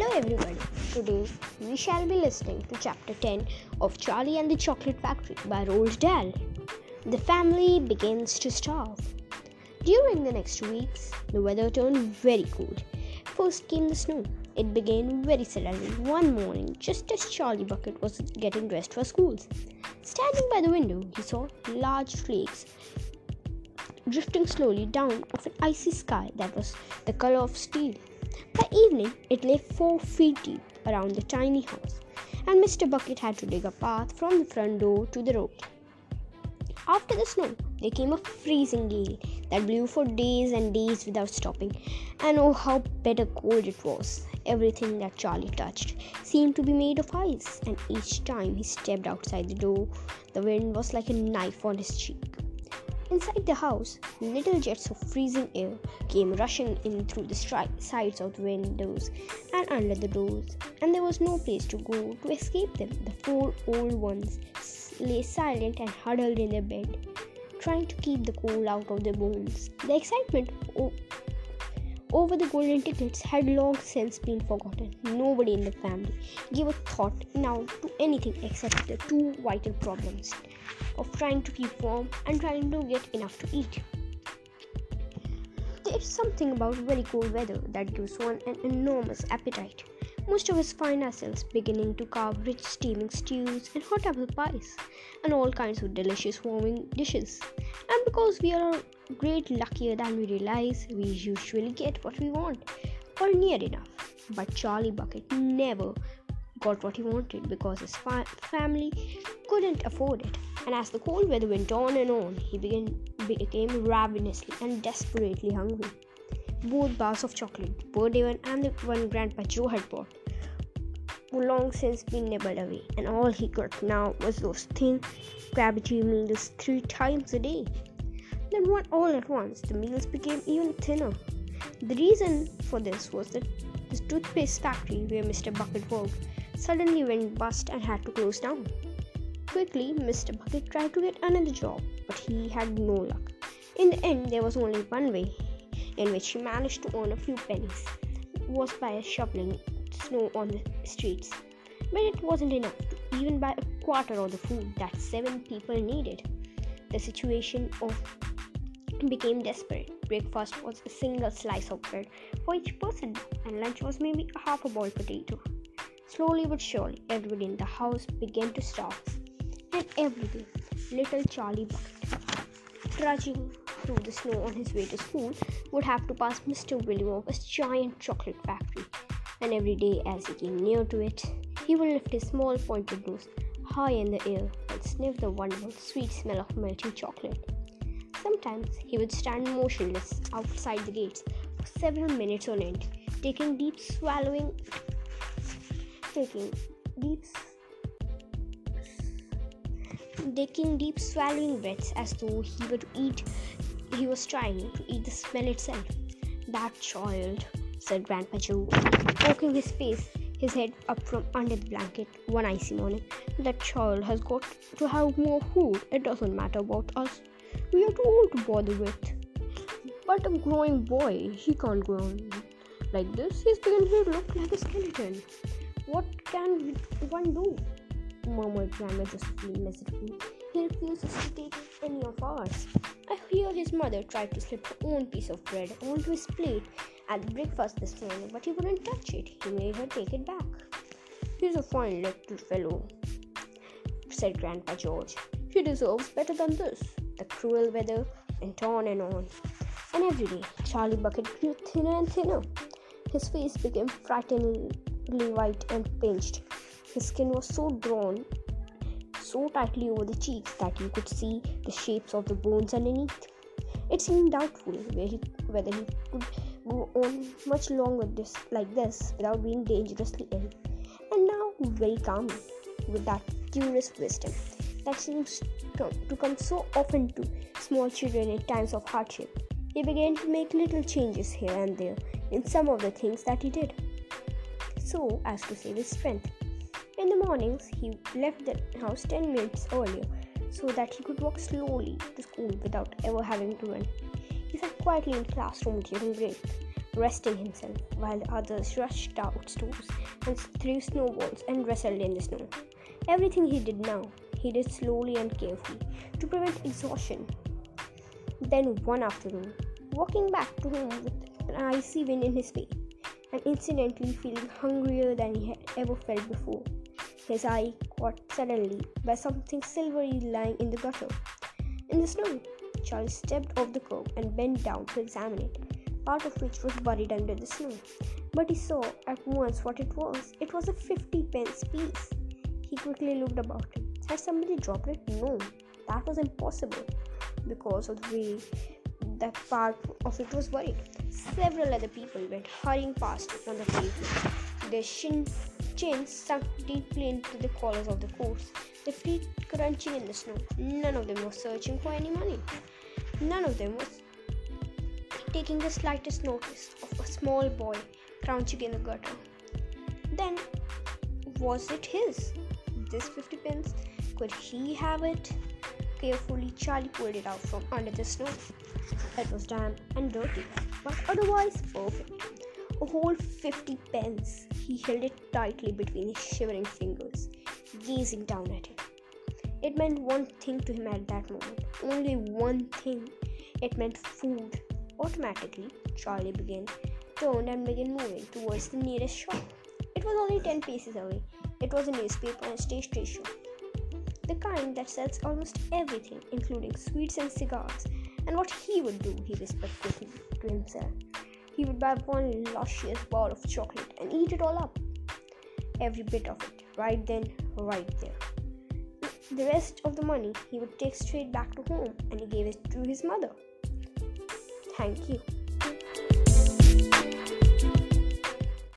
Hello, everybody. Today we shall be listening to chapter 10 of Charlie and the Chocolate Factory by Roald Dahl. The family begins to starve. During the next weeks, the weather turned very cold. First came the snow. It began very suddenly one morning, just as Charlie Bucket was getting dressed for school. Standing by the window, he saw large flakes drifting slowly down of an icy sky that was the color of steel. By evening, it lay four feet deep around the tiny house, and Mr. Bucket had to dig a path from the front door to the road. After the snow, there came a freezing gale that blew for days and days without stopping, and oh, how bitter cold it was! Everything that Charlie touched seemed to be made of ice, and each time he stepped outside the door, the wind was like a knife on his cheek. Inside the house, little jets of freezing air came rushing in through the stri- sides of the windows and under the doors, and there was no place to go to escape them. The four old ones lay silent and huddled in their bed, trying to keep the cold out of their bones. The excitement o- over the golden tickets had long since been forgotten. Nobody in the family gave a thought now to anything except the two vital problems of trying to keep warm and trying to get enough to eat. There's something about very cold weather that gives one an enormous appetite. Most of us find ourselves beginning to carve rich steaming stews and hot apple pies and all kinds of delicious warming dishes. And because we are great luckier than we realize, we usually get what we want or near enough. But Charlie Bucket never got what he wanted because his fa- family couldn't afford it. And as the cold weather went on and on, he began, became ravenously and desperately hungry. Both bars of chocolate, birthday one and the one Grandpa Joe had bought, were long since been nibbled away, and all he got now was those thin, crabby meals three times a day. Then, all at once, the meals became even thinner. The reason for this was that the toothpaste factory where Mr. Bucket worked suddenly went bust and had to close down. Quickly, Mr. Bucket tried to get another job, but he had no luck. In the end, there was only one way in which he managed to earn a few pennies was by shoveling snow on the streets. But it wasn't enough to even buy a quarter of the food that seven people needed. The situation of became desperate. Breakfast was a single slice of bread for each person, and lunch was maybe a half a boiled potato. Slowly but surely, everybody in the house began to starve, and every day, little Charlie Bucket, trudging through the snow on his way to school, would have to pass Mr. William's giant chocolate factory. And every day, as he came near to it, he would lift his small pointed nose high in the air and sniff the wonderful sweet smell of melting chocolate. Sometimes he would stand motionless outside the gates for several minutes on end, taking deep swallowing taking deep taking deep swallowing breaths as though he to eat he was trying to eat the smell itself. That child, said Grandpa Joe, poking his face, his head up from under the blanket one icy morning. That child has got to have more food. It doesn't matter about us. We are too old to bother with. But a growing boy, he can't go on like this. He's beginning to look like a skeleton. What can one do? murmured Grandma Josephine miserably. He refuses to take any of ours. I hear his mother tried to slip her own piece of bread onto his plate at breakfast this morning, but he wouldn't touch it. He made her take it back. He's a fine little fellow, said Grandpa George. He deserves better than this. The cruel weather went on and on. And every day, Charlie Bucket grew thinner and thinner. His face became frighteningly white and pinched. His skin was so drawn so tightly over the cheeks that you could see the shapes of the bones underneath. It seemed doubtful he, whether he could go on much longer this, like this without being dangerously ill. And now, very calmly, with that curious wisdom that seems to, come so often to small children in times of hardship, he began to make little changes here and there in some of the things that he did, so as to save his strength. In the mornings, he left the house 10 minutes earlier so that he could walk slowly to school without ever having to run. He sat quietly in the classroom during break, resting himself, while the others rushed out outdoors and threw snowballs and wrestled in the snow. Everything he did now, he did slowly and carefully to prevent exhaustion. Then, one afternoon, walking back to home with an icy wind in his face, and incidentally feeling hungrier than he had ever felt before, his eye caught suddenly by something silvery lying in the gutter. In the snow, Charlie stepped off the curb and bent down to examine it, part of which was buried under the snow. But he saw at once what it was. It was a 50 pence piece. He quickly looked about him. Had somebody dropped it? No, that was impossible because of the way that part of it was buried. Several other people went hurrying past on the pavement, their shin, chins sunk deeply into the collars of the coats, their feet crunching in the snow. None of them was searching for any money. None of them was taking the slightest notice of a small boy crouching in the gutter. Then, was it his? This 50 pence? Could he have it? Carefully, Charlie pulled it out from under the snow. It was damp and dirty, but otherwise perfect. A whole 50 pence. He held it tightly between his shivering fingers, gazing down at it. It meant one thing to him at that moment, only one thing. It meant food. Automatically, Charlie began, turned and began moving towards the nearest shop. It was only 10 paces away. It was a newspaper and stationery shop. The kind that sells almost everything, including sweets and cigars. And what he would do, he whispered to himself. He would buy one luscious ball of chocolate and eat it all up. Every bit of it, right then, right there. The rest of the money he would take straight back to home and he gave it to his mother. Thank you.